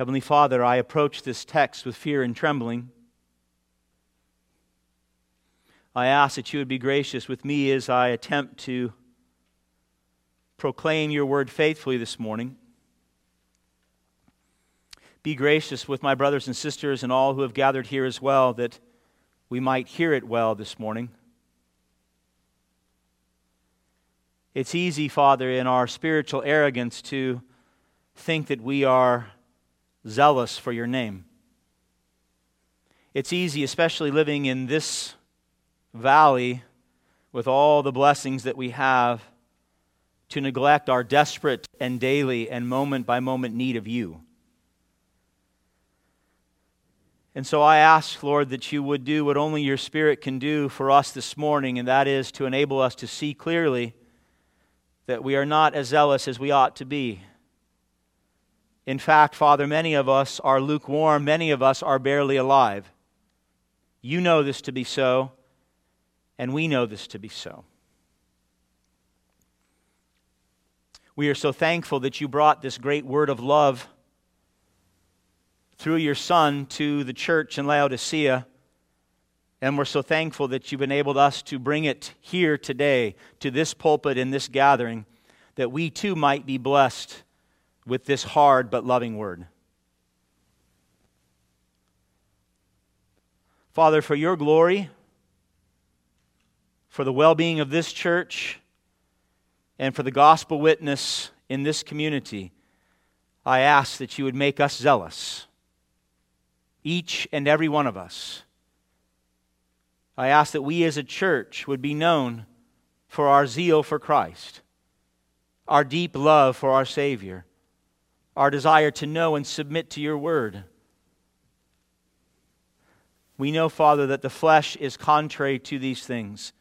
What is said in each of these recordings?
Heavenly Father, I approach this text with fear and trembling. I ask that you would be gracious with me as I attempt to proclaim your word faithfully this morning. Be gracious with my brothers and sisters and all who have gathered here as well, that we might hear it well this morning. It's easy, Father, in our spiritual arrogance to think that we are zealous for your name. It's easy, especially living in this valley with all the blessings that we have, to neglect our desperate and daily and moment by moment need of you. And so I ask, Lord, that you would do what only your Spirit can do for us this morning, and that is to enable us to see clearly that we are not as zealous as we ought to be. In fact, Father, many of us are lukewarm, many of us are barely alive. You know this to be so, and we know this to be so. We are so thankful that you brought this great word of love through your Son to the church in Laodicea. And we're so thankful that you've enabled us to bring it here today, to this pulpit in this gathering, that we too might be blessed with this hard but loving word. Father, for your glory, for the well being of this church, and for the gospel witness in this community, I ask that you would make us zealous each and every one of us. I ask that we as a church would be known for our zeal for Christ, our deep love for our Savior, our desire to know and submit to your word. We know, Father, that the flesh is contrary to these things.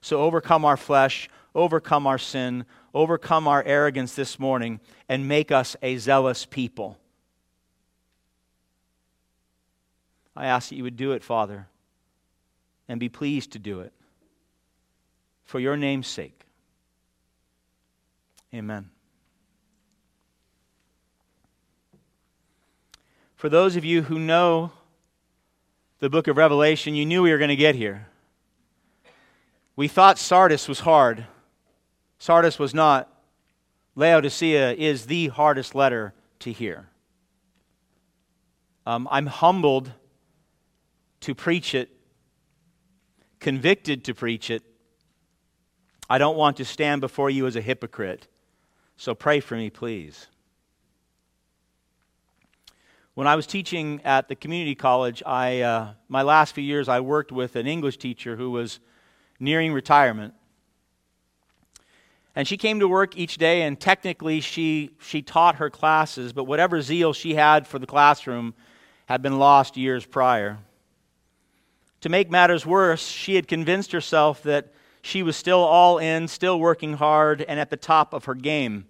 So overcome our flesh, overcome our sin, overcome our arrogance this morning, and make us a zealous people. I ask that you would do it, Father, and be pleased to do it for your name's sake. Amen. For those of you who know the book of Revelation, you knew we were going to get here. We thought Sardis was hard. Sardis was not. Laodicea is the hardest letter to hear. Um, I'm humbled to preach it, convicted to preach it. I don't want to stand before you as a hypocrite. So pray for me, please. When I was teaching at the community college, I, uh, my last few years, I worked with an English teacher who was nearing retirement. And she came to work each day, and technically she, she taught her classes, but whatever zeal she had for the classroom had been lost years prior. To make matters worse, she had convinced herself that she was still all in, still working hard, and at the top of her game.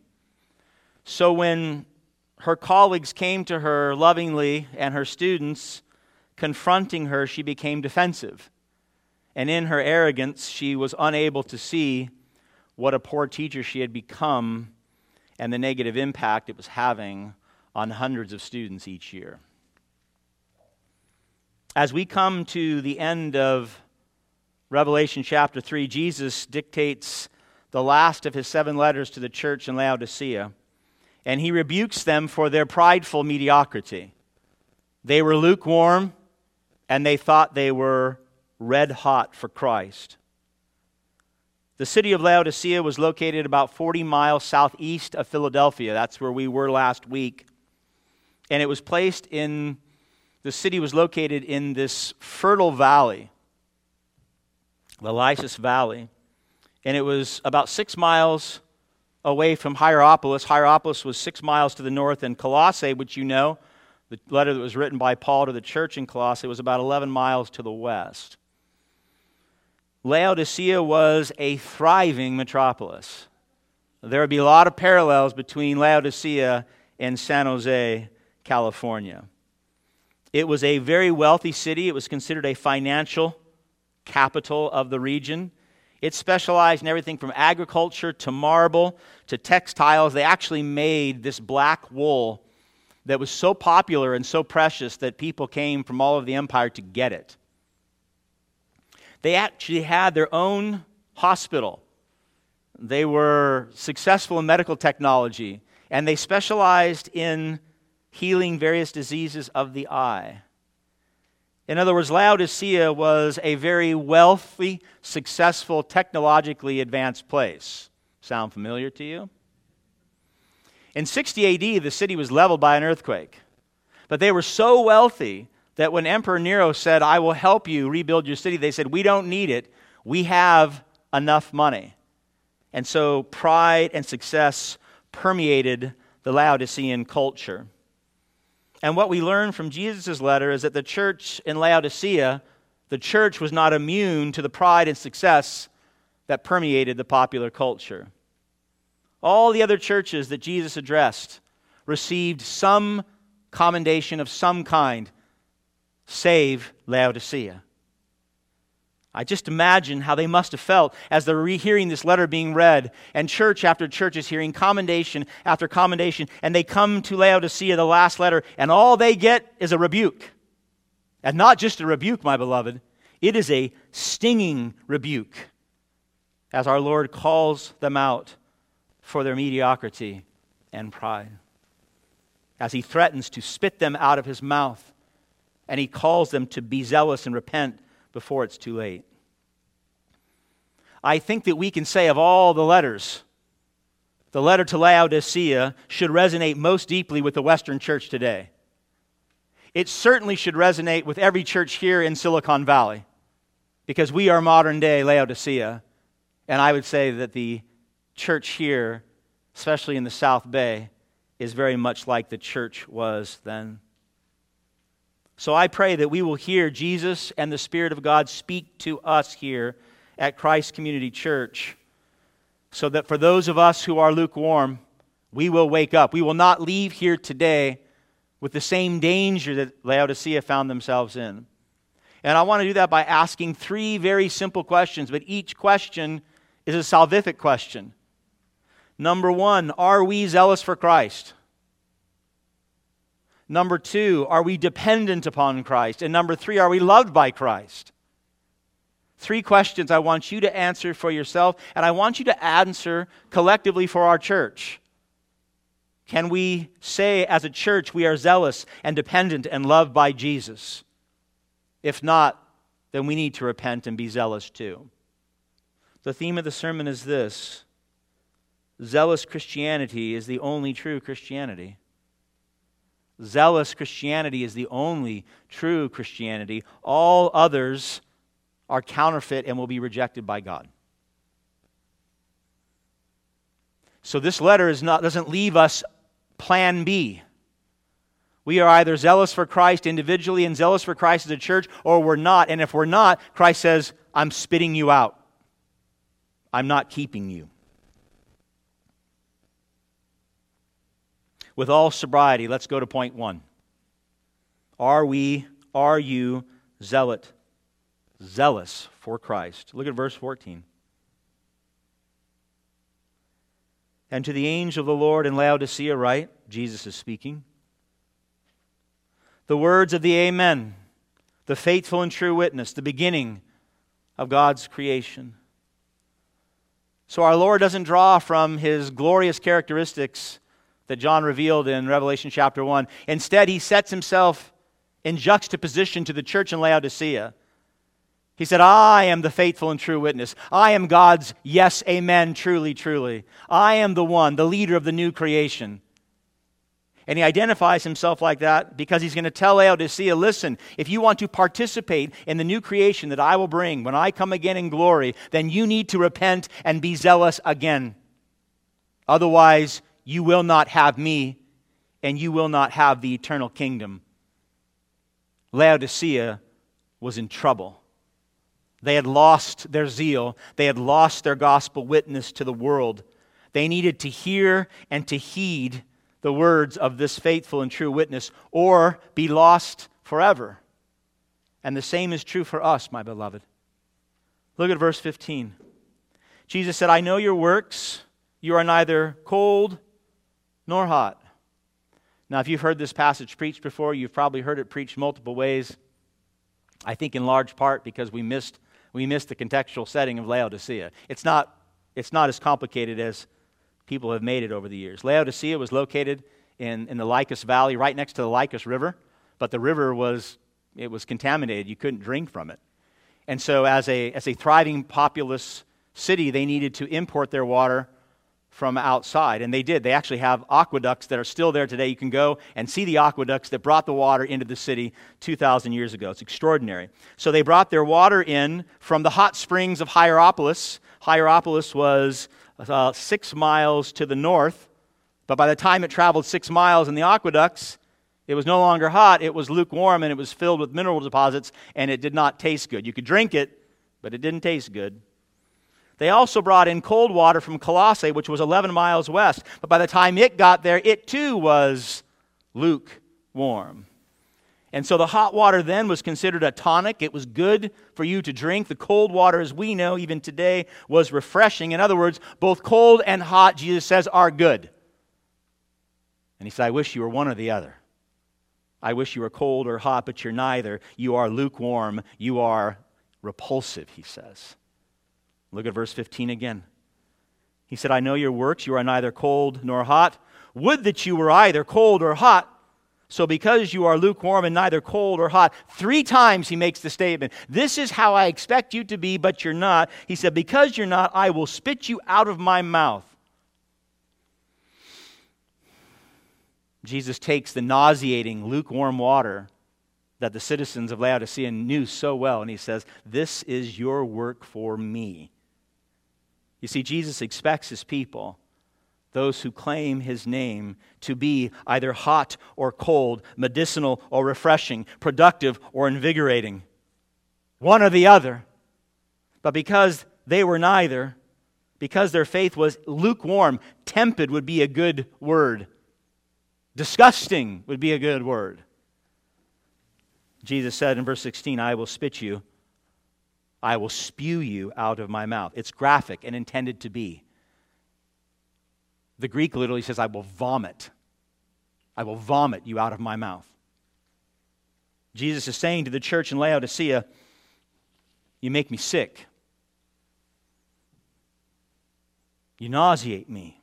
So when her colleagues came to her lovingly and her students, confronting her, she became defensive. And in her arrogance, she was unable to see what a poor teacher she had become and the negative impact it was having on hundreds of students each year. As we come to the end of Revelation chapter 3, Jesus dictates the last of his seven letters to the church in Laodicea, and he rebukes them for their prideful mediocrity. They were lukewarm, and they thought they were red hot for Christ. The city of Laodicea was located about 40 miles southeast of Philadelphia. That's where we were last week. And it was placed in the city was located in this fertile valley, the Lycus Valley, and it was about six miles away from Hierapolis. Hierapolis was six miles to the north, and Colossae, which you know, the letter that was written by Paul to the church in Colossae, was about 11 miles to the west. Laodicea was a thriving metropolis. There would be a lot of parallels between Laodicea and San Jose, California. It was a very wealthy city. It was considered a financial capital of the region. It specialized in everything from agriculture to marble to textiles. They actually made this black wool that was so popular and so precious that people came from all over the empire to get it. They actually had their own hospital. They were successful in medical technology, and they specialized in healing various diseases of the eye. In other words, Laodicea was a very wealthy, successful, technologically advanced place. Sound familiar to you? In 60 AD, the city was leveled by an earthquake. But they were so wealthy that when Emperor Nero said, I will help you rebuild your city, they said, We don't need it. We have enough money. And so pride and success permeated the Laodicean culture. And what we learn from Jesus' letter is that the church in Laodicea, the church was not immune to the pride and success that permeated the popular culture. All the other churches that Jesus addressed received some commendation of some kind, save Laodicea. I just imagine how they must have felt as they're rehearing this letter being read, and church after church is hearing commendation after commendation, and they come to Laodicea, the last letter, and all they get is a rebuke. And not just a rebuke, my beloved, it is a stinging rebuke as our Lord calls them out for their mediocrity and pride. As he threatens to spit them out of his mouth, and he calls them to be zealous and repent before it's too late. I think that we can say of all the letters, the letter to Laodicea should resonate most deeply with the Western church today. It certainly should resonate with every church here in Silicon Valley because we are modern day Laodicea. And I would say that the church here, especially in the South Bay, is very much like the church was then. So I pray that we will hear Jesus and the Spirit of God speak to us here at Christ Community Church, so that for those of us who are lukewarm, we will wake up. We will not leave here today with the same danger that Laodicea found themselves in. And I want to do that by asking three very simple questions, but each question is a salvific question. Number one, are we zealous for Christ? Number two, are we dependent upon Christ? And number three, are we loved by Christ? Three questions I want you to answer for yourself, and I want you to answer collectively for our church. Can we say as a church we are zealous and dependent and loved by Jesus? If not, then we need to repent and be zealous too. The theme of the sermon is this Zealous Christianity is the only true Christianity. Zealous Christianity is the only true Christianity. All others are counterfeit and will be rejected by God. So this letter is not, doesn't leave us plan B. We are either zealous for Christ individually and zealous for Christ as a church, or we're not. And if we're not, Christ says, I'm spitting you out. I'm not keeping you. With all sobriety, let's go to point one. Are we, are you zealot zealous for Christ. Look at verse 14. And to the angel of the Lord in Laodicea, write, Jesus is speaking, the words of the Amen, the faithful and true witness, the beginning of God's creation. So our Lord doesn't draw from his glorious characteristics that John revealed in Revelation chapter 1. Instead, he sets himself in juxtaposition to the church in Laodicea. He said, I am the faithful and true witness. I am God's yes, amen, truly, truly. I am the one, the leader of the new creation. And he identifies himself like that because he's going to tell Laodicea listen, if you want to participate in the new creation that I will bring when I come again in glory, then you need to repent and be zealous again. Otherwise, you will not have me and you will not have the eternal kingdom. Laodicea was in trouble. They had lost their zeal, they had lost their gospel witness to the world. They needed to hear and to heed the words of this faithful and true witness or be lost forever. And the same is true for us, my beloved. Look at verse 15. Jesus said, I know your works. You are neither cold nor hot. Now, if you've heard this passage preached before, you've probably heard it preached multiple ways. I think in large part because we missed, we missed the contextual setting of Laodicea. It's not, it's not as complicated as people have made it over the years. Laodicea was located in, in the Lycus Valley, right next to the Lycus River, but the river was, it was contaminated. You couldn't drink from it. And so, as a, as a thriving, populous city, they needed to import their water from outside. And they did. They actually have aqueducts that are still there today. You can go and see the aqueducts that brought the water into the city 2,000 years ago. It's extraordinary. So they brought their water in from the hot springs of Hierapolis. Hierapolis was uh, six miles to the north. But by the time it traveled six miles in the aqueducts, it was no longer hot, it was lukewarm, and it was filled with mineral deposits, and it did not taste good. You could drink it, but it didn't taste good. They also brought in cold water from Colossae, which was 11 miles west. But by the time it got there, it too was lukewarm. And so the hot water then was considered a tonic. It was good for you to drink. The cold water, as we know even today, was refreshing. In other words, both cold and hot, Jesus says, are good. And he said, I wish you were one or the other. I wish you were cold or hot, but you're neither. You are lukewarm. You are repulsive, he says. Look at verse 15 again. He said, I know your works. You are neither cold nor hot. Would that you were either cold or hot. So, because you are lukewarm and neither cold or hot, three times he makes the statement, This is how I expect you to be, but you're not. He said, Because you're not, I will spit you out of my mouth. Jesus takes the nauseating, lukewarm water that the citizens of Laodicea knew so well, and he says, This is your work for me. You see, Jesus expects his people, those who claim his name, to be either hot or cold, medicinal or refreshing, productive or invigorating. One or the other. But because they were neither, because their faith was lukewarm, tepid would be a good word. Disgusting would be a good word. Jesus said in verse 16, I will spit you I will spew you out of my mouth. It's graphic and intended to be. The Greek literally says, I will vomit. I will vomit you out of my mouth. Jesus is saying to the church in Laodicea, You make me sick. You nauseate me.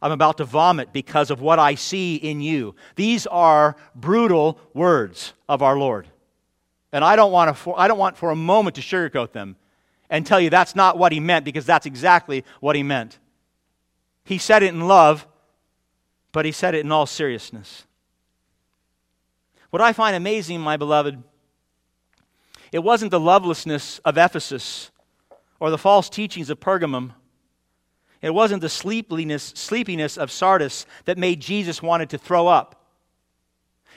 I'm about to vomit because of what I see in you. These are brutal words of our Lord. And I don't want, to, I don't want for a moment to sugarcoat them and tell you that's not what he meant because that's exactly what he meant. He said it in love, but he said it in all seriousness. What I find amazing, my beloved, it wasn't the lovelessness of Ephesus or the false teachings of Pergamum. It wasn't the sleepiness, sleepiness of Sardis that made Jesus wanted to throw up.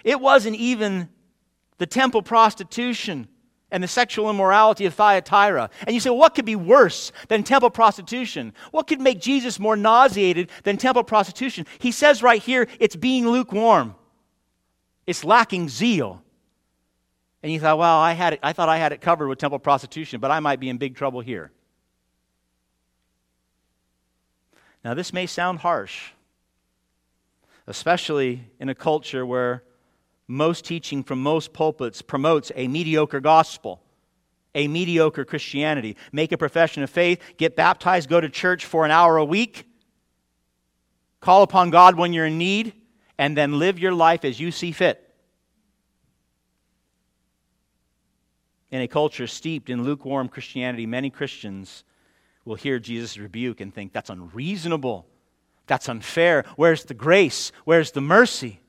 It wasn't even the temple prostitution and the sexual immorality of Thyatira. And you say, what could be worse than temple prostitution? What could make Jesus more nauseated than temple prostitution? He says right here, it's being lukewarm, it's lacking zeal. And you thought, well, I, had it, I thought I had it covered with temple prostitution, but I might be in big trouble here. Now, this may sound harsh, especially in a culture where most teaching from most pulpits promotes a mediocre gospel, a mediocre Christianity. Make a profession of faith, get baptized, go to church for an hour a week, call upon God when you're in need, and then live your life as you see fit. In a culture steeped in lukewarm Christianity, many Christians will hear Jesus' rebuke and think, that's unreasonable. That's unfair. Where's the grace? Where's the mercy?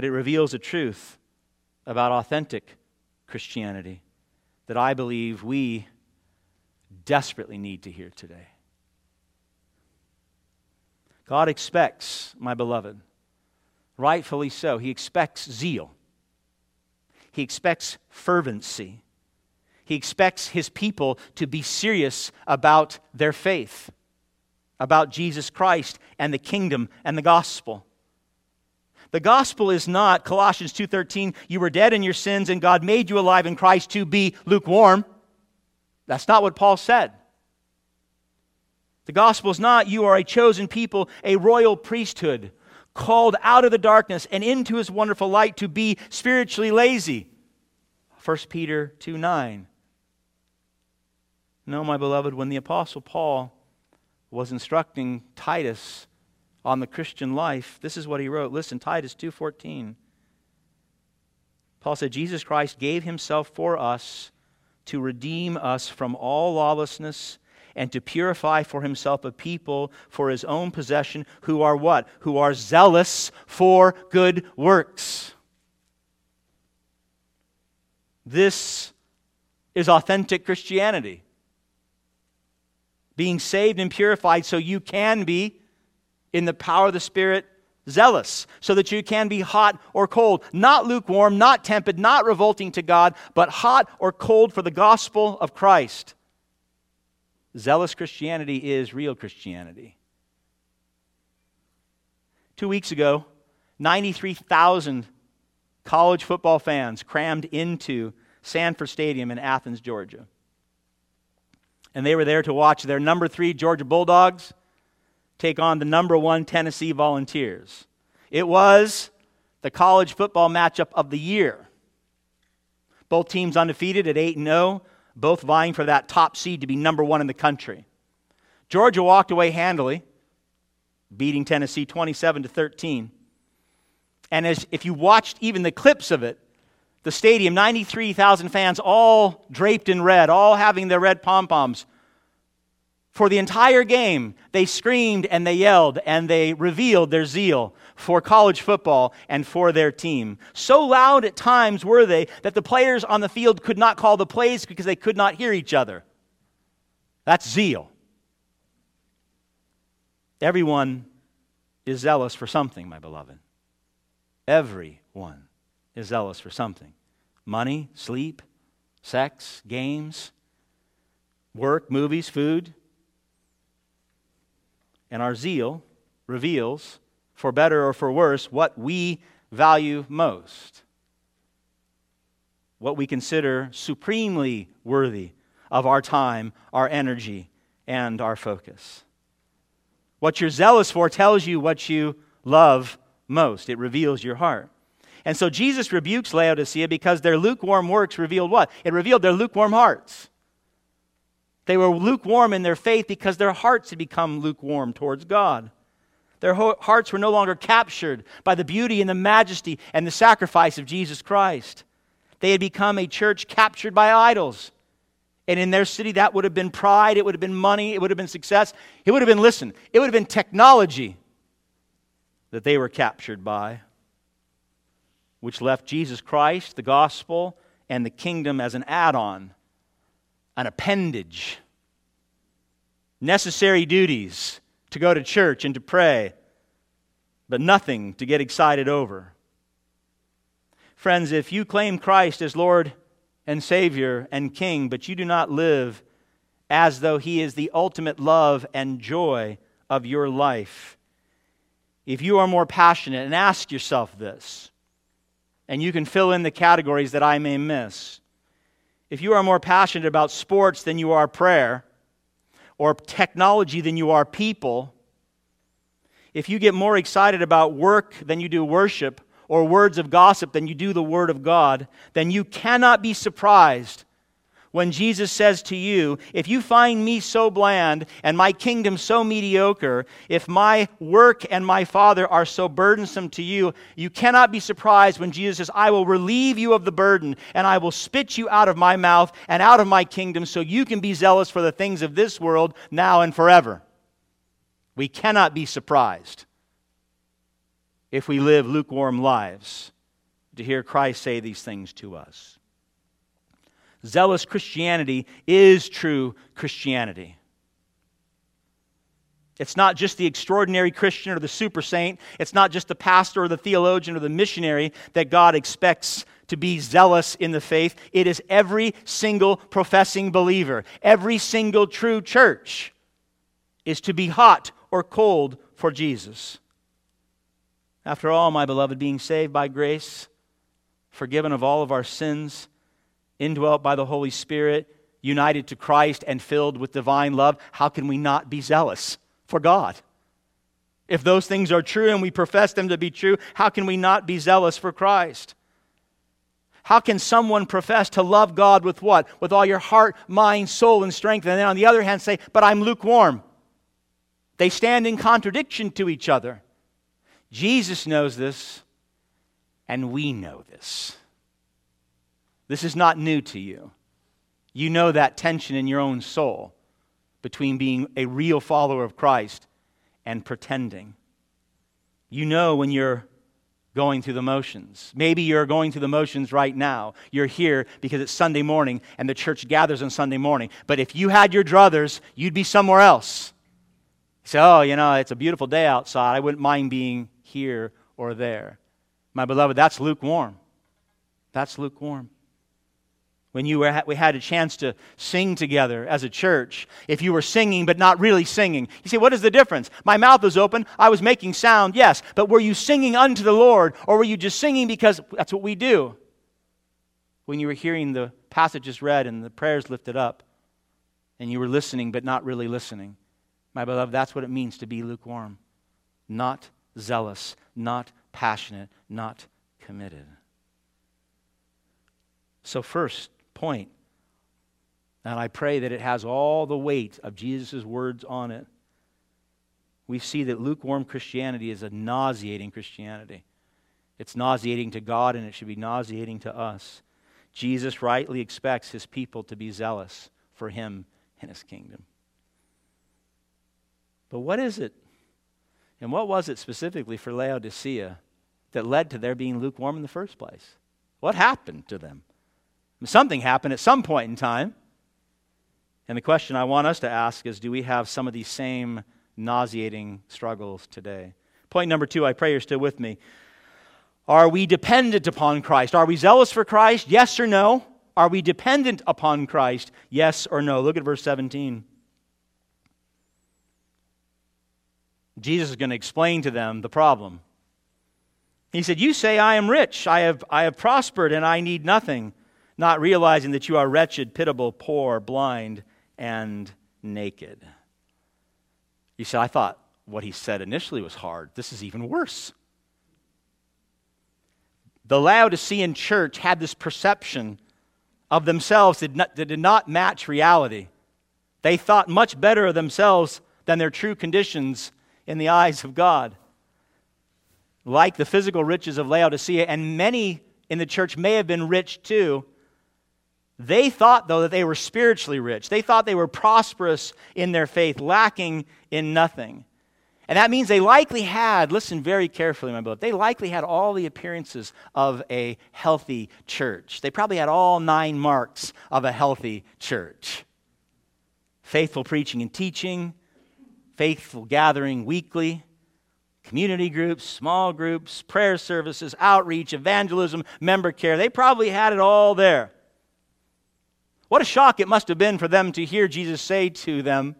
But it reveals a truth about authentic Christianity that I believe we desperately need to hear today. God expects, my beloved, rightfully so, He expects zeal, He expects fervency. He expects his people to be serious about their faith, about Jesus Christ and the kingdom and the gospel. The gospel is not Colossians 2:13, you were dead in your sins and God made you alive in Christ to be lukewarm. That's not what Paul said. The gospel is not you are a chosen people, a royal priesthood, called out of the darkness and into his wonderful light to be spiritually lazy. 1 Peter 2 9. No, my beloved, when the Apostle Paul was instructing Titus on the Christian life, this is what he wrote. Listen, Titus 2:14. Paul said, Jesus Christ gave himself for us to redeem us from all lawlessness and to purify for himself a people for his own possession who are what? Who are zealous for good works. This is authentic Christianity. Being saved and purified so you can be, in the power of the Spirit, zealous, so that you can be hot or cold, not lukewarm, not tepid, not revolting to God, but hot or cold for the gospel of Christ. Zealous Christianity is real Christianity. Two weeks ago, 93,000 college football fans crammed into Sanford Stadium in Athens, Georgia. And they were there to watch their number three Georgia Bulldogs take on the number one Tennessee Volunteers. It was the college football matchup of the year. Both teams undefeated at 8 0, both vying for that top seed to be number one in the country. Georgia walked away handily, beating Tennessee 27 to 13. And as, if you watched even the clips of it, the stadium, 93,000 fans, all draped in red, all having their red pom poms, for the entire game, they screamed and they yelled and they revealed their zeal for college football and for their team. So loud at times were they that the players on the field could not call the plays because they could not hear each other. That's zeal. Everyone is zealous for something, my beloved. Everyone is zealous for something money, sleep, sex, games, work, movies, food. And our zeal reveals, for better or for worse, what we value most, what we consider supremely worthy of our time, our energy, and our focus. What you're zealous for tells you what you love most, it reveals your heart. And so Jesus rebukes Laodicea because their lukewarm works revealed what? It revealed their lukewarm hearts. They were lukewarm in their faith because their hearts had become lukewarm towards God. Their hearts were no longer captured by the beauty and the majesty and the sacrifice of Jesus Christ. They had become a church captured by idols. And in their city, that would have been pride, it would have been money, it would have been success, it would have been, listen, it would have been technology that they were captured by, which left Jesus Christ, the gospel, and the kingdom as an add on an appendage, necessary duties to go to church and to pray, but nothing to get excited over. Friends, if you claim Christ as Lord and Savior and King, but you do not live as though He is the ultimate love and joy of your life, if you are more passionate, and ask yourself this, and you can fill in the categories that I may miss if you are more passionate about sports than you are prayer, or technology than you are people, if you get more excited about work than you do worship, or words of gossip than you do the Word of God, then you cannot be surprised when Jesus says to you, If you find me so bland and my kingdom so mediocre, if my work and my Father are so burdensome to you, you cannot be surprised when Jesus says, I will relieve you of the burden and I will spit you out of my mouth and out of my kingdom so you can be zealous for the things of this world now and forever. We cannot be surprised if we live lukewarm lives to hear Christ say these things to us. Zealous Christianity is true Christianity. It's not just the extraordinary Christian or the super saint. It's not just the pastor or the theologian or the missionary that God expects to be zealous in the faith. It is every single professing believer. Every single true church is to be hot or cold for Jesus. After all, my beloved, being saved by grace, forgiven of all of our sins, indwelt by the Holy Spirit, united to Christ and filled with divine love, how can we not be zealous for God? If those things are true and we profess them to be true, how can we not be zealous for Christ? How can someone profess to love God with what? With all your heart, mind, soul, and strength, and then on the other hand say, But I'm lukewarm? They stand in contradiction to each other. Jesus knows this, and we know this. This is not new to you. You know that tension in your own soul between being a real follower of Christ and pretending. You know when you're going through the motions. Maybe you're going through the motions right now. You're here because it's Sunday morning and the church gathers on Sunday morning. But if you had your druthers, you'd be somewhere else. Say, oh, you know, it's a beautiful day outside. I wouldn't mind being here or there. My beloved, that's lukewarm. That's lukewarm when you were, we had a chance to sing together as a church. If you were singing but not really singing, you say, What is the difference? My mouth was open, I was making sound, yes, but were you singing unto the Lord, or were you just singing because that's what we do? When you were hearing the passages read and the prayers lifted up, and you were listening but not really listening. My beloved, that's what it means to be lukewarm. Not zealous, not passionate, not committed. So, first, point. And I pray that it has all the weight of Jesus' words on it. We see that lukewarm Christianity is a nauseating Christianity. It's nauseating to God and it should be nauseating to us. Jesus rightly expects his people to be zealous for him and his kingdom. But what is it? And what was it specifically for Laodicea that led to their being lukewarm in the first place? What happened to them? Something happened at some point in time. And the question I want us to ask is do we have some of these same nauseating struggles today? Point number two, I pray you're still with me. Are we dependent upon Christ? Are we zealous for Christ? Yes or no? Are we dependent upon Christ? Yes or no? Look at verse 17. Jesus is going to explain to them the problem. He said, You say, I am rich, I have, I have prospered, and I need nothing not realizing that you are wretched, pitiable, poor, blind, and naked. You see, I thought what he said initially was hard. This is even worse. The Laodicean church had this perception of themselves that did not match reality. They thought much better of themselves than their true conditions in the eyes of God. Like the physical riches of Laodicea, and many in the church may have been rich too, they thought, though, that they were spiritually rich. They thought they were prosperous in their faith, lacking in nothing. And that means they likely had, listen very carefully, my beloved, they likely had all the appearances of a healthy church. They probably had all nine marks of a healthy church faithful preaching and teaching, faithful gathering weekly, community groups, small groups, prayer services, outreach, evangelism, member care. They probably had it all there. What a shock it must have been for them to hear Jesus say to them,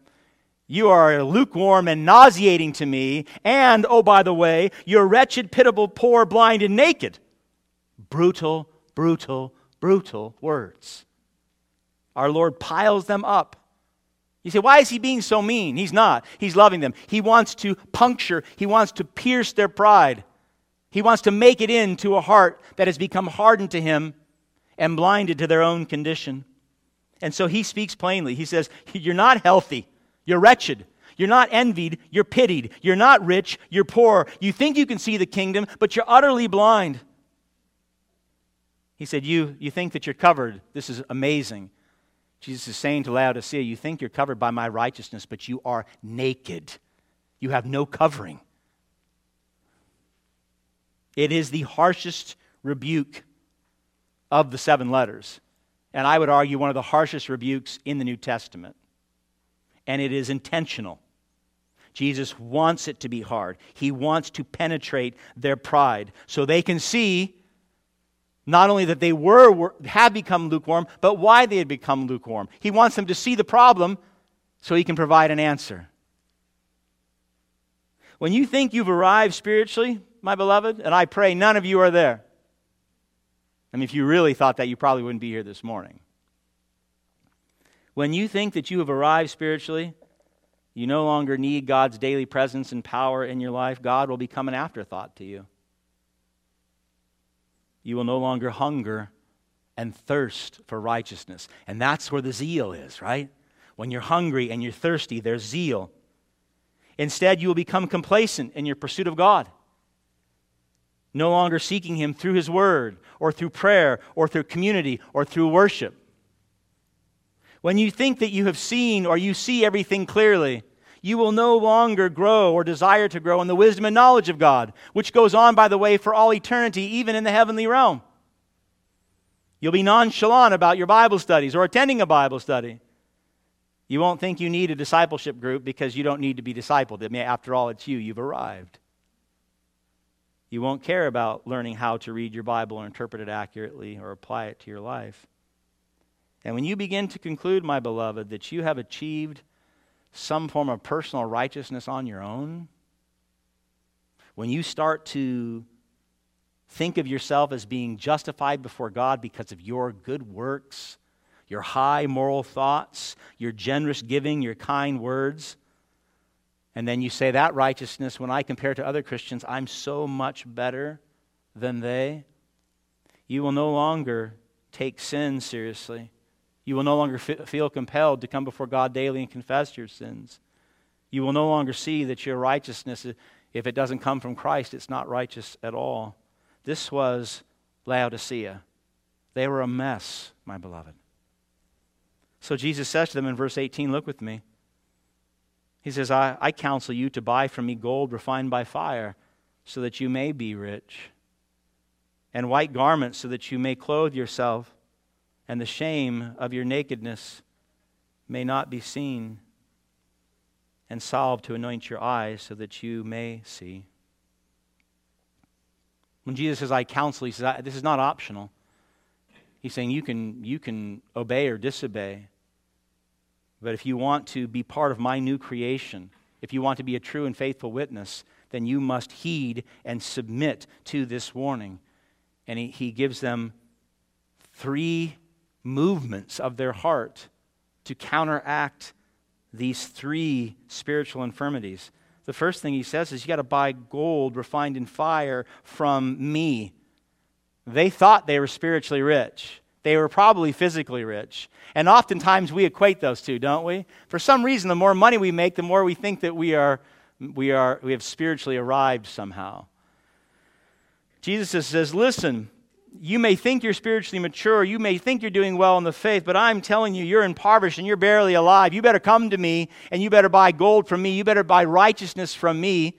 You are lukewarm and nauseating to me, and, oh, by the way, you're wretched, pitiable, poor, blind, and naked. Brutal, brutal, brutal words. Our Lord piles them up. You say, why is he being so mean? He's not. He's loving them. He wants to puncture, he wants to pierce their pride. He wants to make it into a heart that has become hardened to him and blinded to their own condition. And so he speaks plainly. He says, You're not healthy. You're wretched. You're not envied. You're pitied. You're not rich. You're poor. You think you can see the kingdom, but you're utterly blind. He said, You, you think that you're covered. This is amazing. Jesus is saying to Laodicea, You think you're covered by my righteousness, but you are naked. You have no covering. It is the harshest rebuke of the seven letters and I would argue one of the harshest rebukes in the New Testament. And it is intentional. Jesus wants it to be hard. He wants to penetrate their pride so they can see not only that they were, were have become lukewarm, but why they had become lukewarm. He wants them to see the problem so he can provide an answer. When you think you've arrived spiritually, my beloved, and I pray none of you are there, I mean, if you really thought that, you probably wouldn't be here this morning. When you think that you have arrived spiritually, you no longer need God's daily presence and power in your life, God will become an afterthought to you. You will no longer hunger and thirst for righteousness. And that's where the zeal is, right? When you're hungry and you're thirsty, there's zeal. Instead, you will become complacent in your pursuit of God, no longer seeking Him through His Word, or through prayer, or through community, or through worship. When you think that you have seen or you see everything clearly, you will no longer grow or desire to grow in the wisdom and knowledge of God, which goes on, by the way, for all eternity, even in the heavenly realm. You'll be nonchalant about your Bible studies or attending a Bible study. You won't think you need a discipleship group because you don't need to be discipled. I mean, after all, it's you. You've arrived. You won't care about learning how to read your Bible or interpret it accurately or apply it to your life. And when you begin to conclude, my beloved, that you have achieved some form of personal righteousness on your own, when you start to think of yourself as being justified before God because of your good works, your high moral thoughts, your generous giving, your kind words. And then you say that righteousness, when I compare to other Christians, I'm so much better than they. You will no longer take sin seriously. You will no longer f- feel compelled to come before God daily and confess your sins. You will no longer see that your righteousness, if it doesn't come from Christ, it's not righteous at all. This was Laodicea. They were a mess, my beloved. So Jesus says to them in verse 18, Look with me. He says, I, I counsel you to buy from me gold refined by fire, so that you may be rich, and white garments, so that you may clothe yourself, and the shame of your nakedness may not be seen, and salve to anoint your eyes, so that you may see. When Jesus says, I counsel, he says, this is not optional. He's saying you can, you can obey or disobey. But if you want to be part of my new creation, if you want to be a true and faithful witness, then you must heed and submit to this warning. And he, he gives them three movements of their heart to counteract these three spiritual infirmities the first thing he says is you got to buy gold refined in fire from me. They thought they were spiritually rich. They were probably physically rich. And oftentimes we equate those two, don't we? For some reason, the more money we make, the more we think that we are, we are, we have spiritually arrived somehow. Jesus says, listen, you may think you're spiritually mature, you may think you're doing well in the faith, but I'm telling you, you're impoverished and you're barely alive. You better come to me and you better buy gold from me. You better buy righteousness from me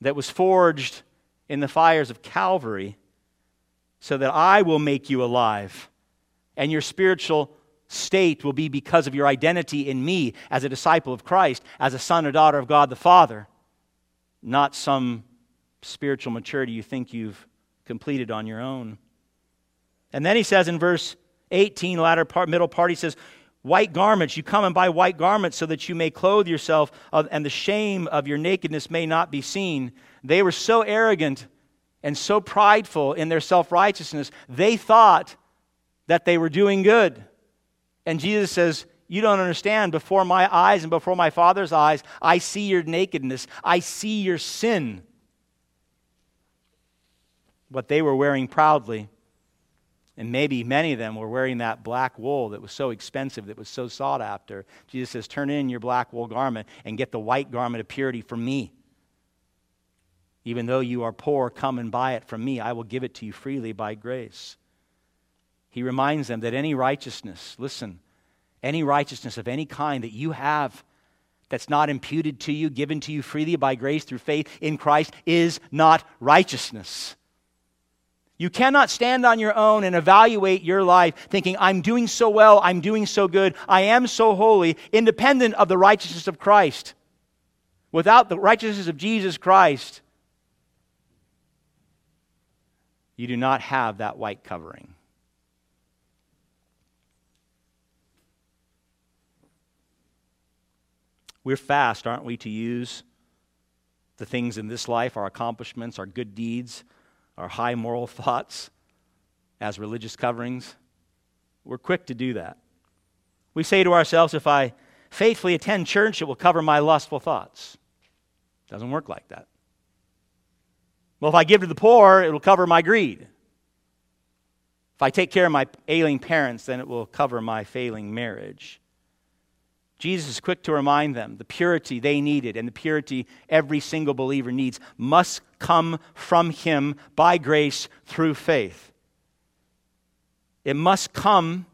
that was forged in the fires of Calvary so that I will make you alive. And your spiritual state will be because of your identity in me as a disciple of Christ, as a son or daughter of God the Father, not some spiritual maturity you think you've completed on your own. And then he says in verse 18, latter part, middle part, he says, White garments, you come and buy white garments so that you may clothe yourself, and the shame of your nakedness may not be seen. They were so arrogant and so prideful in their self righteousness, they thought that they were doing good. And Jesus says, You don't understand. Before my eyes and before my Father's eyes, I see your nakedness, I see your sin what they were wearing proudly. And maybe many of them were wearing that black wool that was so expensive, that was so sought after. Jesus says, Turn in your black wool garment and get the white garment of purity from me. Even though you are poor, come and buy it from me. I will give it to you freely by grace. He reminds them that any righteousness, listen, any righteousness of any kind that you have that's not imputed to you, given to you freely by grace through faith in Christ, is not righteousness. You cannot stand on your own and evaluate your life thinking, I'm doing so well, I'm doing so good, I am so holy, independent of the righteousness of Christ. Without the righteousness of Jesus Christ, you do not have that white covering. We're fast, aren't we, to use the things in this life, our accomplishments, our good deeds, our high moral thoughts as religious coverings. We're quick to do that. We say to ourselves, if I faithfully attend church, it will cover my lustful thoughts. Doesn't work like that. Well, if I give to the poor, it will cover my greed. If I take care of my ailing parents, then it will cover my failing marriage. Jesus is quick to remind them the purity they needed and the purity every single believer needs must come from Him by grace through faith. It must come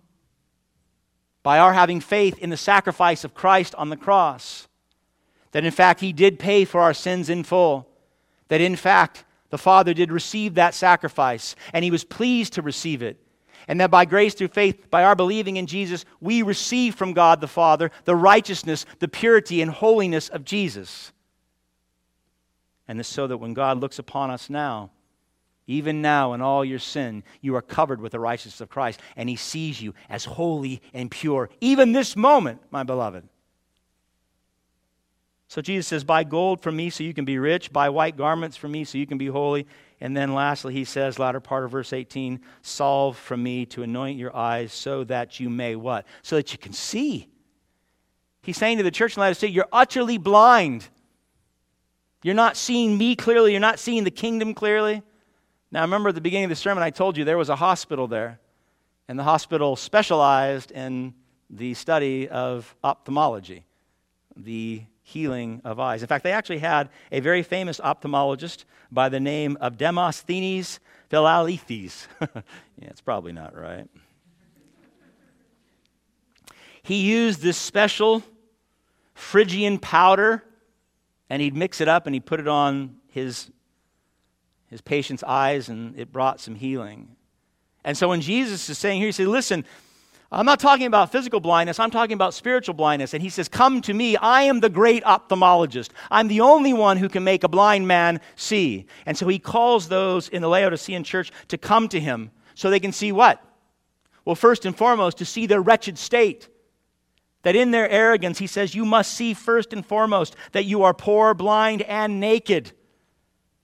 by our having faith in the sacrifice of Christ on the cross. That in fact He did pay for our sins in full. That in fact the Father did receive that sacrifice and He was pleased to receive it and that by grace through faith, by our believing in Jesus, we receive from God the Father the righteousness, the purity, and holiness of Jesus. And so that when God looks upon us now, even now in all your sin, you are covered with the righteousness of Christ, and He sees you as holy and pure, even this moment, my beloved. So Jesus says, Buy gold from me so you can be rich, buy white garments from me so you can be holy, and then lastly, he says, latter part of verse 18, solve from me to anoint your eyes so that you may what? So that you can see. He's saying to the church in Laodicea, you're utterly blind. You're not seeing me clearly. You're not seeing the kingdom clearly. Now, remember at the beginning of the sermon, I told you there was a hospital there. And the hospital specialized in the study of ophthalmology, the healing of eyes. In fact, they actually had a very famous ophthalmologist by the name of Demosthenes Philalethes. yeah, it's probably not right. He used this special Phrygian powder and he'd mix it up and he'd put it on his, his patient's eyes and it brought some healing. And so when Jesus is saying here, he said, Listen, I'm not talking about physical blindness, I'm talking about spiritual blindness. And he says, Come to me. I am the great ophthalmologist. I'm the only one who can make a blind man see. And so he calls those in the Laodicean church to come to him so they can see what? Well, first and foremost, to see their wretched state. That in their arrogance, he says, You must see first and foremost that you are poor, blind, and naked.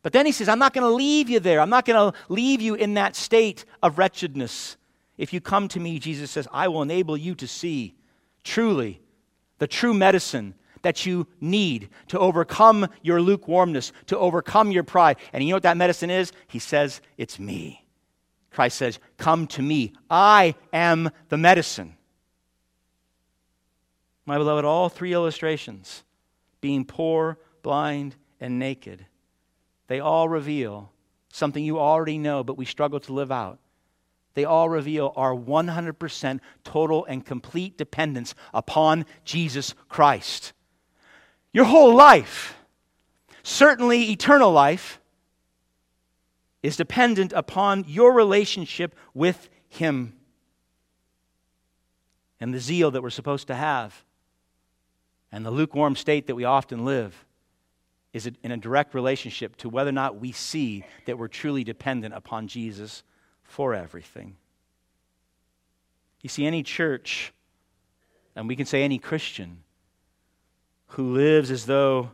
But then he says, I'm not going to leave you there. I'm not going to leave you in that state of wretchedness. If you come to me, Jesus says, I will enable you to see truly the true medicine that you need to overcome your lukewarmness, to overcome your pride. And you know what that medicine is? He says, It's me. Christ says, Come to me. I am the medicine. My beloved, all three illustrations, being poor, blind, and naked, they all reveal something you already know, but we struggle to live out they all reveal our 100% total and complete dependence upon Jesus Christ. Your whole life, certainly eternal life, is dependent upon your relationship with Him and the zeal that we're supposed to have and the lukewarm state that we often live is in a direct relationship to whether or not we see that we're truly dependent upon Jesus for everything. You see, any church, and we can say any Christian, who lives as though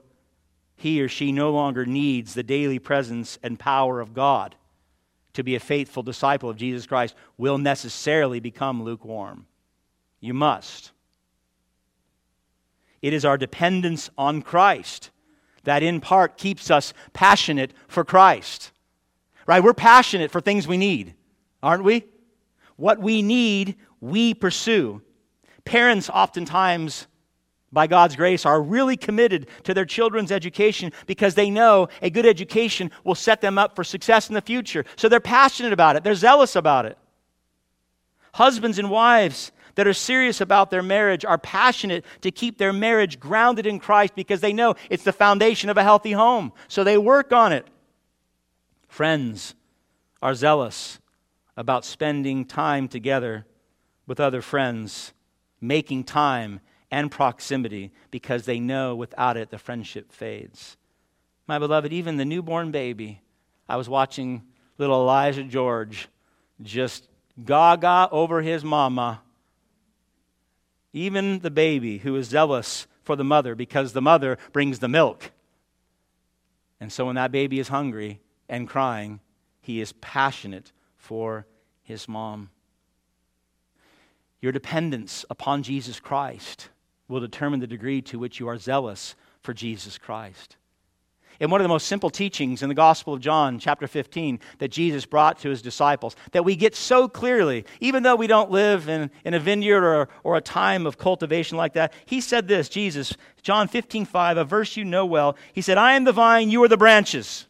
he or she no longer needs the daily presence and power of God to be a faithful disciple of Jesus Christ will necessarily become lukewarm. You must. It is our dependence on Christ that, in part, keeps us passionate for Christ. Right? We're passionate for things we need aren't we? What we need, we pursue. Parents, oftentimes, by God's grace, are really committed to their children's education because they know a good education will set them up for success in the future. So they're passionate about it, they're zealous about it. Husbands and wives that are serious about their marriage are passionate to keep their marriage grounded in Christ because they know it's the foundation of a healthy home. So they work on it. Friends are zealous about spending time together with other friends, making time and proximity because they know without it the friendship fades. My beloved, even the newborn baby, I was watching little Elijah George just gaga over his mama. Even the baby who is zealous for the mother because the mother brings the milk. And so when that baby is hungry and crying, he is passionate for his mom. Your dependence upon Jesus Christ will determine the degree to which you are zealous for Jesus Christ. In one of the most simple teachings in the Gospel of John, chapter 15, that Jesus brought to his disciples, that we get so clearly, even though we don't live in, in a vineyard or, or a time of cultivation like that, he said this, Jesus, John 15, 5, a verse you know well. He said, I am the vine, you are the branches.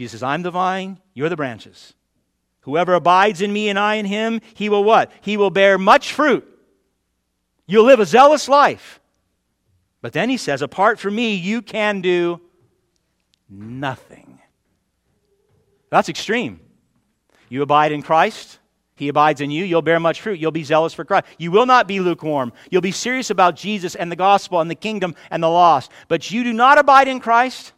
Jesus says, I'm the vine, you're the branches. Whoever abides in me and I in him, he will what? He will bear much fruit. You'll live a zealous life. But then he says, apart from me, you can do nothing. That's extreme. You abide in Christ, he abides in you, you'll bear much fruit. You'll be zealous for Christ. You will not be lukewarm. You'll be serious about Jesus and the gospel and the kingdom and the lost. But you do not abide in Christ,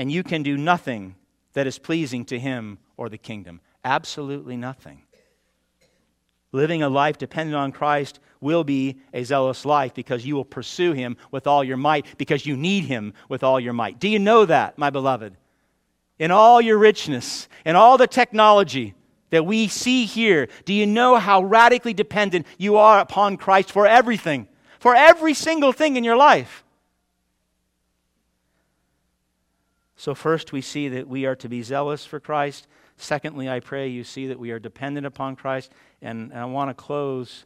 and you can do nothing that is pleasing to him or the kingdom. Absolutely nothing. Living a life dependent on Christ will be a zealous life because you will pursue him with all your might because you need him with all your might. Do you know that, my beloved? In all your richness, in all the technology that we see here, do you know how radically dependent you are upon Christ for everything? For every single thing in your life. So, first, we see that we are to be zealous for Christ. Secondly, I pray you see that we are dependent upon Christ. And, and I want to close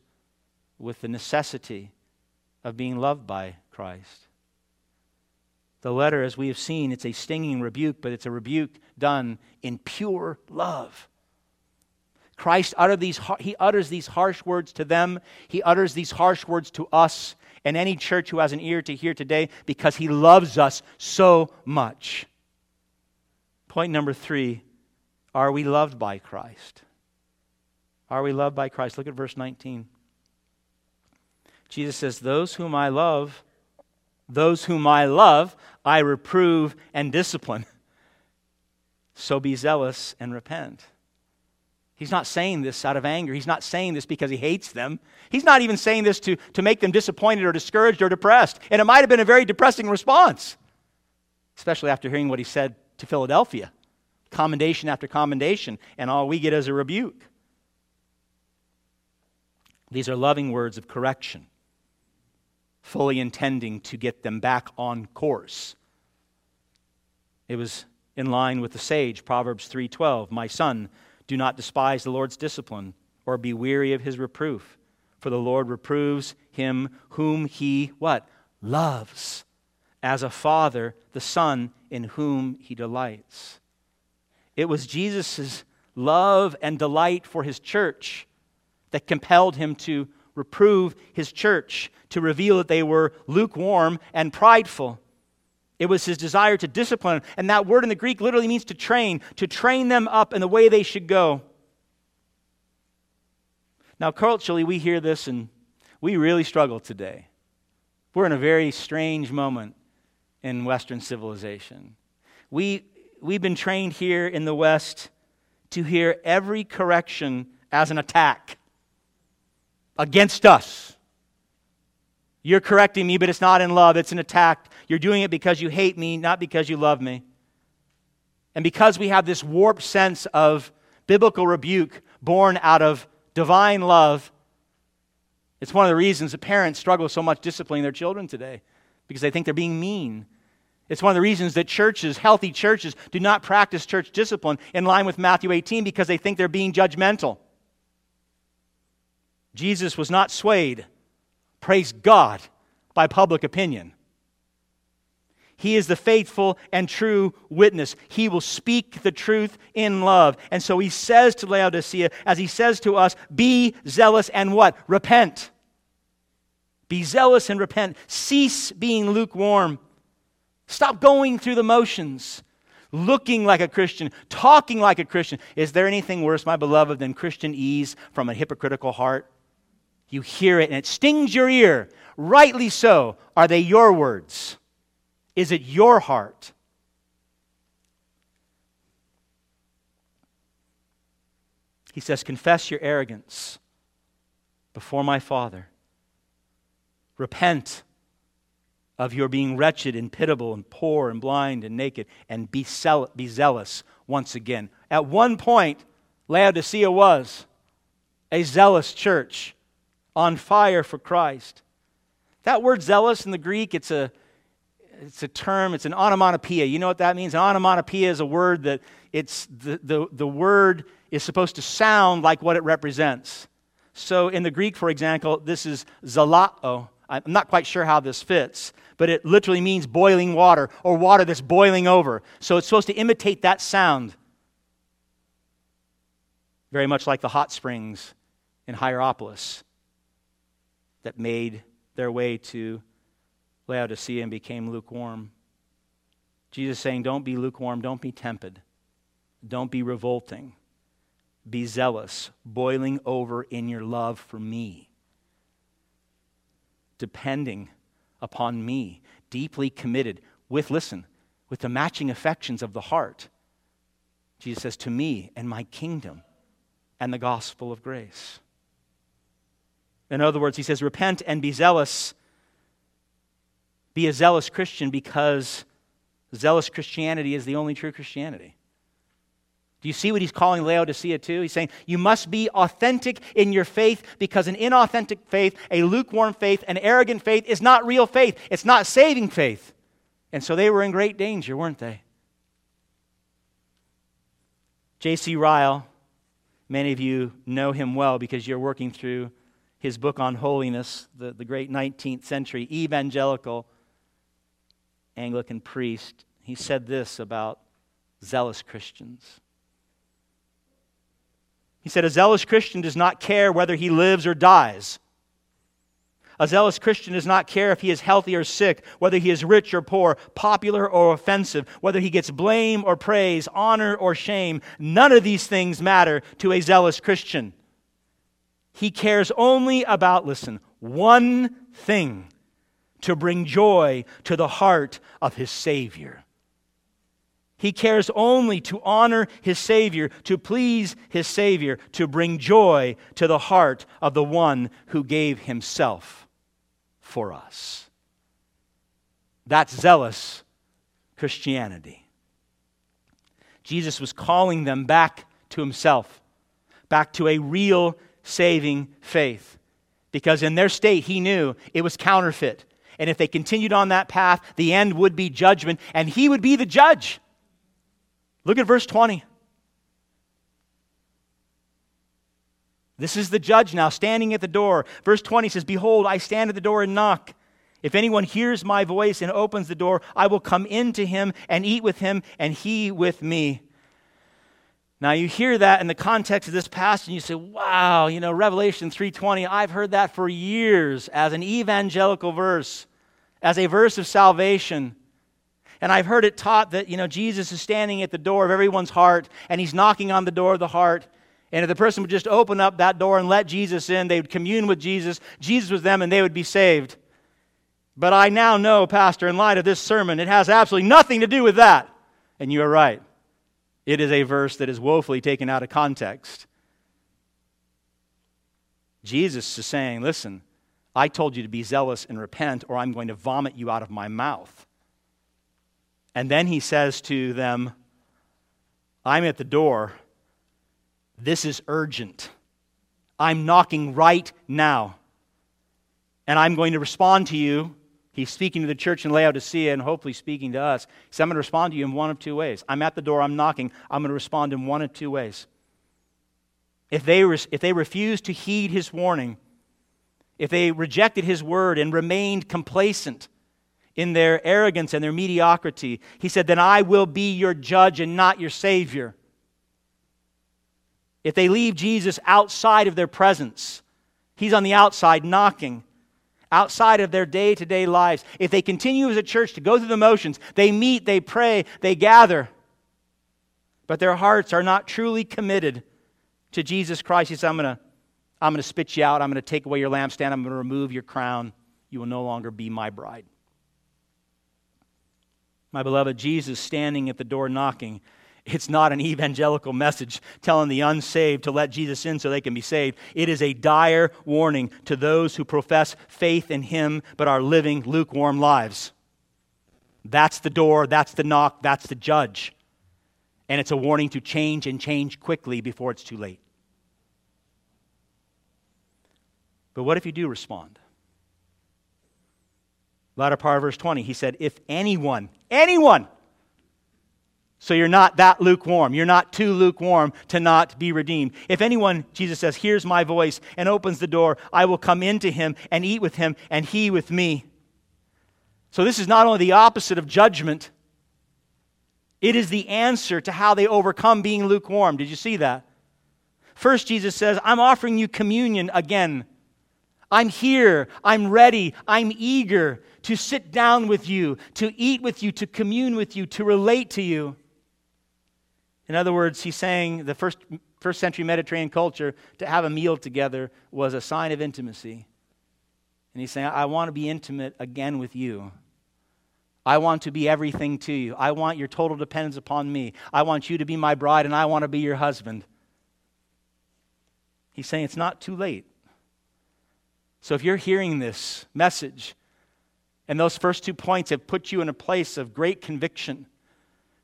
with the necessity of being loved by Christ. The letter, as we have seen, it's a stinging rebuke, but it's a rebuke done in pure love. Christ uttered these, he utters these harsh words to them. He utters these harsh words to us and any church who has an ear to hear today because he loves us so much. Point number three are we loved by Christ? Are we loved by Christ? Look at verse 19. Jesus says, Those whom I love, those whom I love, I reprove and discipline. So be zealous and repent. He's not saying this out of anger. He's not saying this because he hates them. He's not even saying this to, to make them disappointed or discouraged or depressed. And it might have been a very depressing response, especially after hearing what he said to Philadelphia commendation after commendation, and all we get is a rebuke. These are loving words of correction, fully intending to get them back on course. It was in line with the sage Proverbs 3:12, "My son, do not despise the Lord's discipline or be weary of his reproof, for the Lord reproves him whom he what? loves, as a father the son in whom he delights." It was Jesus' love and delight for his church that compelled him to reprove his church, to reveal that they were lukewarm and prideful. It was his desire to discipline. And that word in the Greek literally means to train, to train them up in the way they should go. Now, culturally, we hear this and we really struggle today. We're in a very strange moment in Western civilization. We, we've been trained here in the West to hear every correction as an attack against us. You're correcting me, but it's not in love, it's an attack. You're doing it because you hate me, not because you love me. And because we have this warped sense of biblical rebuke born out of divine love, it's one of the reasons that parents struggle so much disciplining their children today because they think they're being mean. It's one of the reasons that churches, healthy churches, do not practice church discipline in line with Matthew 18 because they think they're being judgmental. Jesus was not swayed, praise God, by public opinion. He is the faithful and true witness. He will speak the truth in love. And so he says to Laodicea, as he says to us, be zealous and what? Repent. Be zealous and repent. Cease being lukewarm. Stop going through the motions, looking like a Christian, talking like a Christian. Is there anything worse, my beloved, than Christianese from a hypocritical heart? You hear it and it stings your ear. Rightly so. Are they your words? Is it your heart? He says, Confess your arrogance before my Father. Repent of your being wretched and pitiable and poor and blind and naked and be, zeal- be zealous once again. At one point, Laodicea was. a zealous church on fire for Christ. That word zealous in the Greek, it's a, it's a term, it's an onomatopoeia. You know what that means? An onomatopoeia is a word that it's the, the, the word is supposed to sound like what it represents. So in the Greek, for example, this is zalao. I'm not quite sure how this fits, but it literally means boiling water or water that's boiling over. So it's supposed to imitate that sound. Very much like the hot springs in Hierapolis that made their way to Laodicea and became lukewarm. Jesus saying, Don't be lukewarm, don't be tepid, don't be revolting, be zealous, boiling over in your love for me, depending upon me, deeply committed with, listen, with the matching affections of the heart. Jesus says, To me and my kingdom and the gospel of grace. In other words, he says, Repent and be zealous. Be a zealous Christian because zealous Christianity is the only true Christianity. Do you see what he's calling Laodicea to? He's saying, You must be authentic in your faith because an inauthentic faith, a lukewarm faith, an arrogant faith is not real faith. It's not saving faith. And so they were in great danger, weren't they? J.C. Ryle, many of you know him well because you're working through his book on holiness, the, the great 19th century evangelical Anglican priest. He said this about zealous Christians. He said, A zealous Christian does not care whether he lives or dies. A zealous Christian does not care if he is healthy or sick, whether he is rich or poor, popular or offensive, whether he gets blame or praise, honor or shame. None of these things matter to a zealous Christian. He cares only about, listen, one thing to bring joy to the heart of his Savior. He cares only to honor his Savior, to please his Savior, to bring joy to the heart of the one who gave himself for us. That's zealous Christianity. Jesus was calling them back to himself, back to a real saving faith. Because in their state, he knew it was counterfeit. And if they continued on that path, the end would be judgment, and he would be the judge. Look at verse 20. This is the judge now standing at the door. Verse 20 says, Behold, I stand at the door and knock. If anyone hears my voice and opens the door, I will come in to him and eat with him, and he with me. Now you hear that in the context of this passage and you say, "Wow, you know, Revelation 3:20, I've heard that for years as an evangelical verse, as a verse of salvation." And I've heard it taught that, you know, Jesus is standing at the door of everyone's heart and he's knocking on the door of the heart. And if the person would just open up that door and let Jesus in, they would commune with Jesus, Jesus with them, and they would be saved. But I now know, Pastor, in light of this sermon, it has absolutely nothing to do with that. And you are right. It is a verse that is woefully taken out of context. Jesus is saying, Listen, I told you to be zealous and repent, or I'm going to vomit you out of my mouth. And then he says to them, I'm at the door. This is urgent. I'm knocking right now. And I'm going to respond to you. He's speaking to the church in Laodicea and hopefully speaking to us. He said, I'm going to respond to you in one of two ways. I'm at the door, I'm knocking. I'm going to respond in one of two ways. If they, if they refuse to heed his warning, if they rejected his word and remained complacent, in their arrogance and their mediocrity. He said, Then I will be your judge and not your Savior. If they leave Jesus outside of their presence, He's on the outside knocking, outside of their day to day lives. If they continue as a church to go through the motions, they meet, they pray, they gather, but their hearts are not truly committed to Jesus Christ, He says, I'm going to I'm going to spit you out. I'm going to take away your lampstand. I'm going to remove your crown. You will no longer be my bride. My beloved, Jesus standing at the door knocking. It's not an evangelical message telling the unsaved to let Jesus in so they can be saved. It is a dire warning to those who profess faith in Him but are living lukewarm lives. That's the door, that's the knock, that's the judge. And it's a warning to change and change quickly before it's too late. But what if you do respond? Latter part of verse 20, he said, If anyone, anyone, so you're not that lukewarm. You're not too lukewarm to not be redeemed. If anyone, Jesus says, hears my voice and opens the door, I will come into him and eat with him and he with me. So this is not only the opposite of judgment, it is the answer to how they overcome being lukewarm. Did you see that? First, Jesus says, I'm offering you communion again. I'm here. I'm ready. I'm eager to sit down with you, to eat with you, to commune with you, to relate to you. In other words, he's saying the first, first century Mediterranean culture, to have a meal together was a sign of intimacy. And he's saying, I want to be intimate again with you. I want to be everything to you. I want your total dependence upon me. I want you to be my bride, and I want to be your husband. He's saying it's not too late. So if you're hearing this message, and those first two points have put you in a place of great conviction,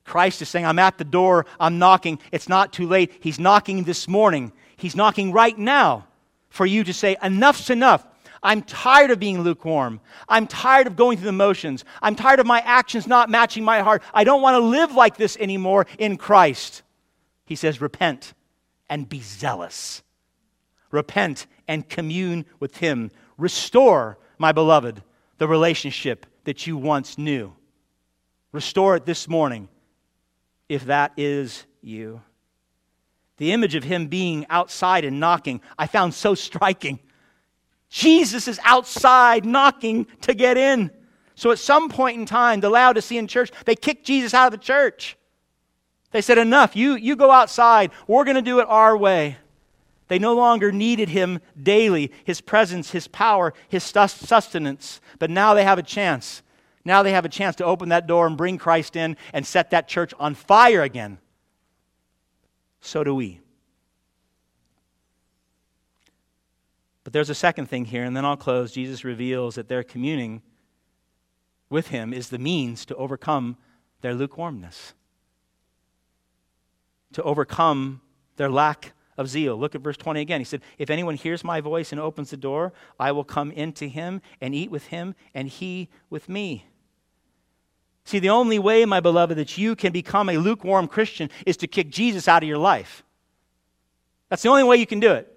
Christ is saying, I'm at the door, I'm knocking. It's not too late. He's knocking this morning. He's knocking right now for you to say, Enough's enough. I'm tired of being lukewarm. I'm tired of going through the motions. I'm tired of my actions not matching my heart. I don't want to live like this anymore in Christ. He says, Repent and be zealous. Repent and commune with Him. Restore, my beloved, the relationship that you once knew. Restore it this morning if that is you. The image of him being outside and knocking, I found so striking. Jesus is outside knocking to get in. So at some point in time, the Laodicean church, they kicked Jesus out of the church. They said, Enough, you, you go outside. We're going to do it our way. They no longer needed him daily, his presence, his power, his sustenance. But now they have a chance. Now they have a chance to open that door and bring Christ in and set that church on fire again. So do we. But there's a second thing here, and then I'll close. Jesus reveals that their communing with him is the means to overcome their lukewarmness, to overcome their lack of zeal. Look at verse 20 again. He said, If anyone hears my voice and opens the door, I will come into him and eat with him, and he with me. See, the only way, my beloved, that you can become a lukewarm Christian is to kick Jesus out of your life. That's the only way you can do it.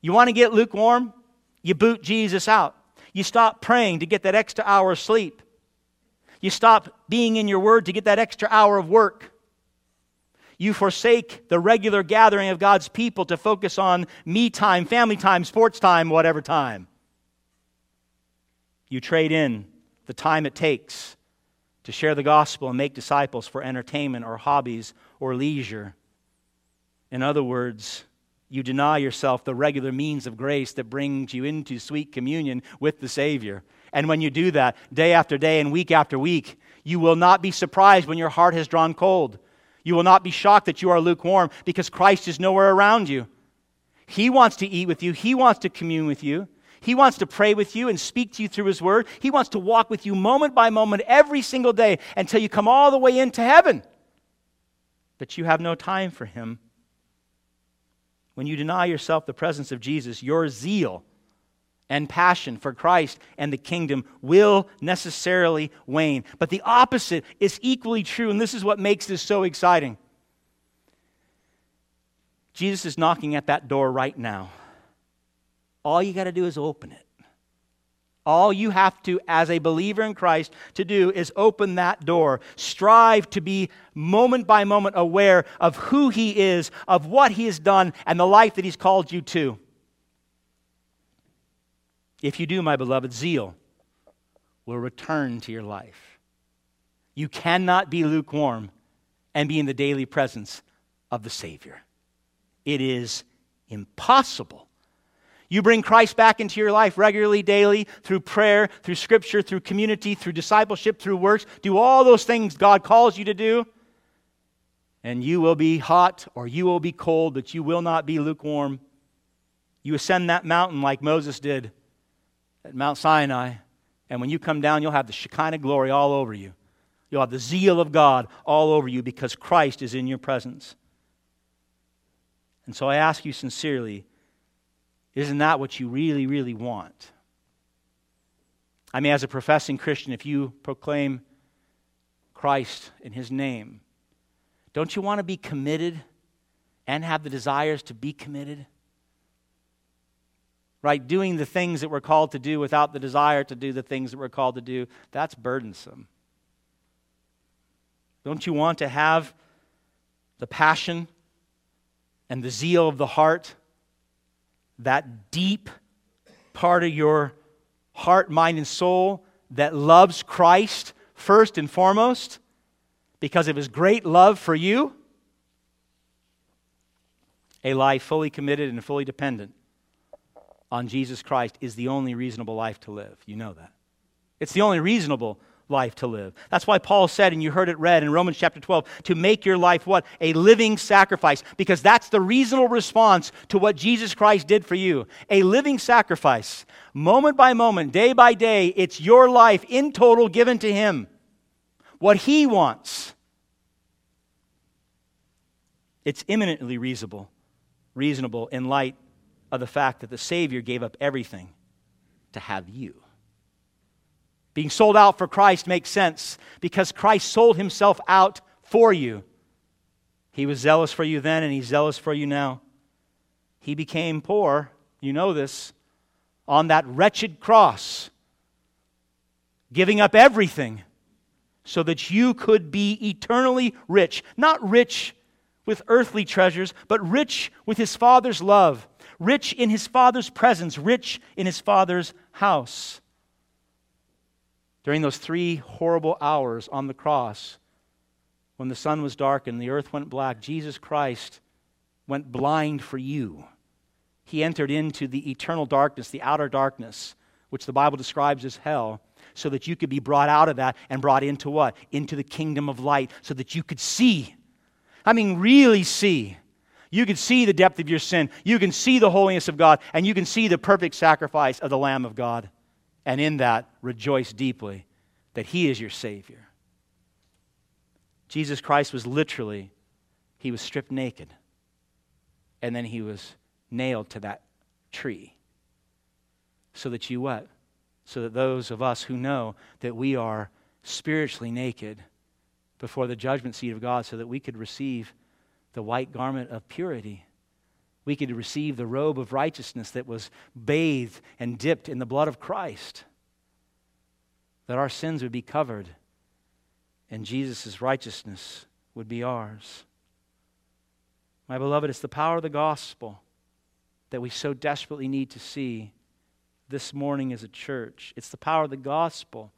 You want to get lukewarm? You boot Jesus out. You stop praying to get that extra hour of sleep. You stop being in your word to get that extra hour of work. You forsake the regular gathering of God's people to focus on me time, family time, sports time, whatever time. You trade in the time it takes to share the gospel and make disciples for entertainment or hobbies or leisure. In other words, you deny yourself the regular means of grace that brings you into sweet communion with the Savior. And when you do that, day after day and week after week, you will not be surprised when your heart has drawn cold. You will not be shocked that you are lukewarm because Christ is nowhere around you. He wants to eat with you, He wants to commune with you. He wants to pray with you and speak to you through His Word. He wants to walk with you moment by moment every single day until you come all the way into heaven. But you have no time for Him. When you deny yourself the presence of Jesus, your zeal and passion for Christ and the kingdom will necessarily wane. But the opposite is equally true, and this is what makes this so exciting. Jesus is knocking at that door right now. All you got to do is open it. All you have to, as a believer in Christ, to do is open that door. Strive to be moment by moment aware of who He is, of what He has done, and the life that He's called you to. If you do, my beloved, zeal will return to your life. You cannot be lukewarm and be in the daily presence of the Savior. It is impossible you bring Christ back into your life regularly, daily, through prayer, through scripture, through community, through discipleship, through works. Do all those things God calls you to do. And you will be hot or you will be cold, but you will not be lukewarm. You ascend that mountain like Moses did at Mount Sinai. And when you come down, you'll have the Shekinah glory all over you. You'll have the zeal of God all over you because Christ is in your presence. And so I ask you sincerely Isn't that what you really, really want? I mean, as a professing Christian, if you proclaim Christ in His name, don't you want to be committed and have the desires to be committed? Right? Doing the things that we're called to do without the desire to do the things that we're called to do, that's burdensome. Don't you want to have the passion and the zeal of the heart, that deep part of your heart, mind, and soul that loves Christ first and foremost because of his great love for you? A life fully committed and fully dependent on Jesus Christ is the only reasonable life to live. You know that. It's the only reasonable life to live. That's why Paul said, and you heard it read in Romans chapter 12, to make your life what? A living sacrifice, because that's the reasonable response to what Jesus Christ did for you. A living sacrifice. Moment by moment, day by day, it's your life in total given to Him. What He wants. It's imminently reasonable, reasonable in light of the fact that the Savior gave up everything to have you. Being sold out for Christ makes sense because Christ sold himself out for you. He was zealous for you then, and he's zealous for you now. He became poor, you know this, on that wretched cross, giving up everything so that you could be eternally rich. Not rich with earthly treasures, but rich with his Father's love, rich in his Father's presence, rich in his Father's house during those three horrible hours on the cross, when the sun was darkened, the earth went black, Jesus Christ went blind for you. He entered into the eternal darkness, the outer darkness, which the Bible describes as hell, so that you could be brought out of that and brought into what? Into the kingdom of light, so that you could see. I mean, really see. You can see the depth of your sin. You can see the holiness of God, and you can see the perfect sacrifice of the Lamb of God and in that rejoice deeply that He is your Savior. Jesus Christ was literally, He was stripped naked, and then He was nailed to that tree. So that you what? So that those of us who know that we are spiritually naked before the judgment seat of God, so that we could receive the white garment of purity we could receive the robe of righteousness that was bathed and dipped in the blood of Christ, that our sins would be covered and Jesus' righteousness would be ours. My beloved, it's the power of the gospel that we so desperately need to see this morning as a church. It's the power of the gospel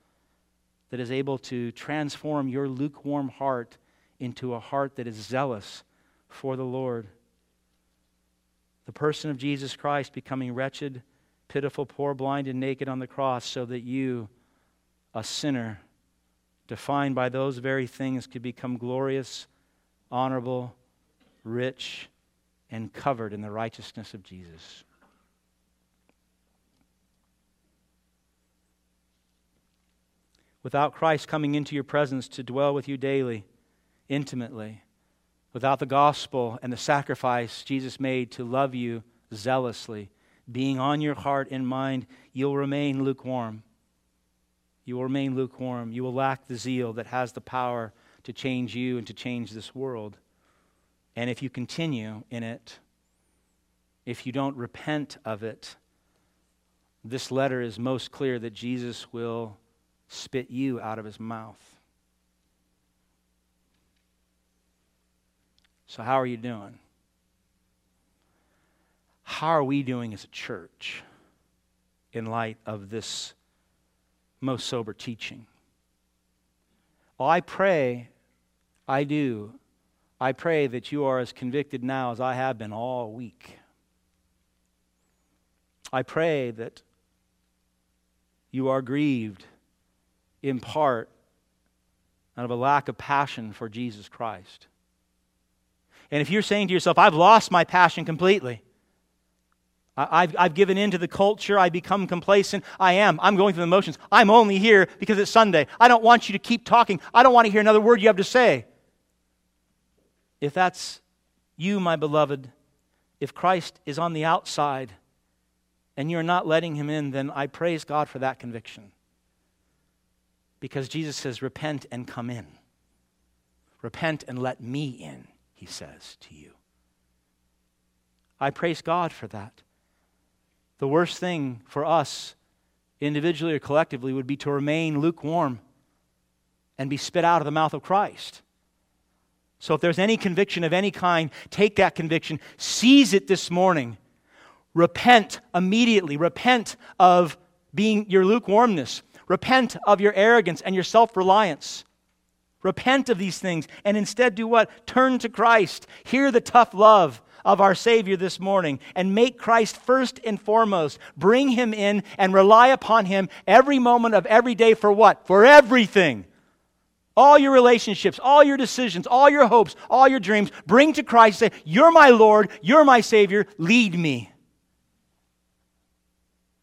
that is able to transform your lukewarm heart into a heart that is zealous for the Lord the person of Jesus Christ becoming wretched, pitiful, poor, blind, and naked on the cross so that you, a sinner, defined by those very things, could become glorious, honorable, rich, and covered in the righteousness of Jesus. Without Christ coming into your presence to dwell with you daily, intimately, without the gospel and the sacrifice Jesus made to love you zealously, being on your heart and mind, you'll remain lukewarm. You will remain lukewarm. You will lack the zeal that has the power to change you and to change this world. And if you continue in it, if you don't repent of it, this letter is most clear that Jesus will spit you out of his mouth. So, how are you doing? How are we doing as a church in light of this most sober teaching? Well, I pray, I do, I pray that you are as convicted now as I have been all week. I pray that you are grieved in part out of a lack of passion for Jesus Christ. And if you're saying to yourself, I've lost my passion completely, I've, I've given in to the culture, I become complacent, I am. I'm going through the motions. I'm only here because it's Sunday. I don't want you to keep talking. I don't want to hear another word you have to say. If that's you, my beloved, if Christ is on the outside and you're not letting him in, then I praise God for that conviction. Because Jesus says, Repent and come in. Repent and let me in, he says to you. I praise God for that. The worst thing for us, individually or collectively, would be to remain lukewarm and be spit out of the mouth of Christ. So if there's any conviction of any kind, take that conviction, seize it this morning. Repent immediately. Repent of being your lukewarmness. Repent of your arrogance and your self reliance. Repent of these things and instead do what? Turn to Christ. Hear the tough love of our Savior this morning and make Christ first and foremost. Bring Him in and rely upon Him every moment of every day for what? For everything. All your relationships, all your decisions, all your hopes, all your dreams, bring to Christ. Say, You're my Lord, you're my Savior, lead me.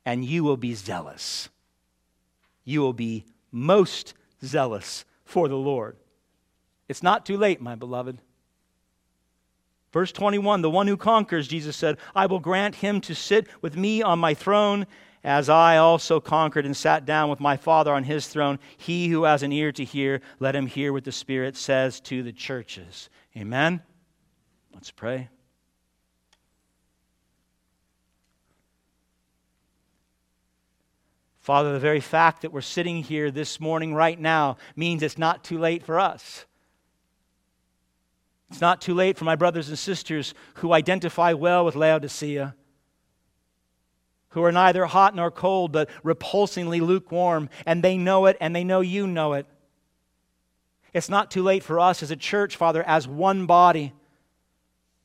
And you will be zealous. You will be most zealous for the Lord. It's not too late, my beloved. Verse 21 The one who conquers, Jesus said, I will grant him to sit with me on my throne as I also conquered and sat down with my Father on his throne, he who has an ear to hear, let him hear what the Spirit says to the churches. Amen? Let's pray. Father, the very fact that we're sitting here this morning right now means it's not too late for us. It's not too late for my brothers and sisters who identify well with Laodicea who are neither hot nor cold, but repulsingly lukewarm, and they know it, and they know you know it. It's not too late for us as a church, Father, as one body,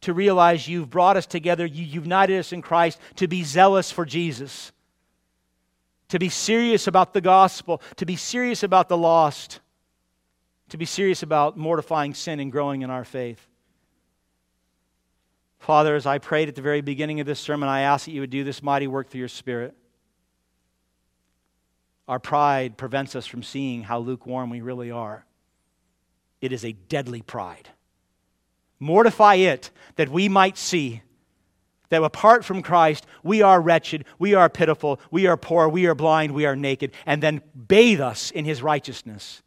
to realize you've brought us together, you've united us in Christ, to be zealous for Jesus, to be serious about the gospel, to be serious about the lost, to be serious about mortifying sin and growing in our faith. Father, as I prayed at the very beginning of this sermon, I ask that you would do this mighty work through your Spirit. Our pride prevents us from seeing how lukewarm we really are. It is a deadly pride. Mortify it that we might see that apart from Christ, we are wretched, we are pitiful, we are poor, we are blind, we are naked, and then bathe us in his righteousness.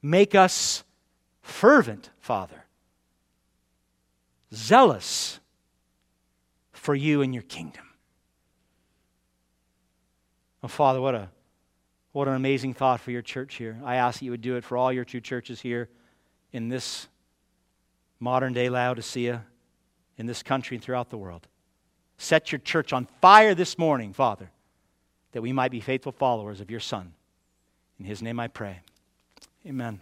Make us fervent, Father zealous for you and your kingdom. Oh, Father, what, a, what an amazing thought for your church here. I ask that you would do it for all your two churches here in this modern day Laodicea, in this country, and throughout the world. Set your church on fire this morning, Father, that we might be faithful followers of your Son. In his name I pray. Amen.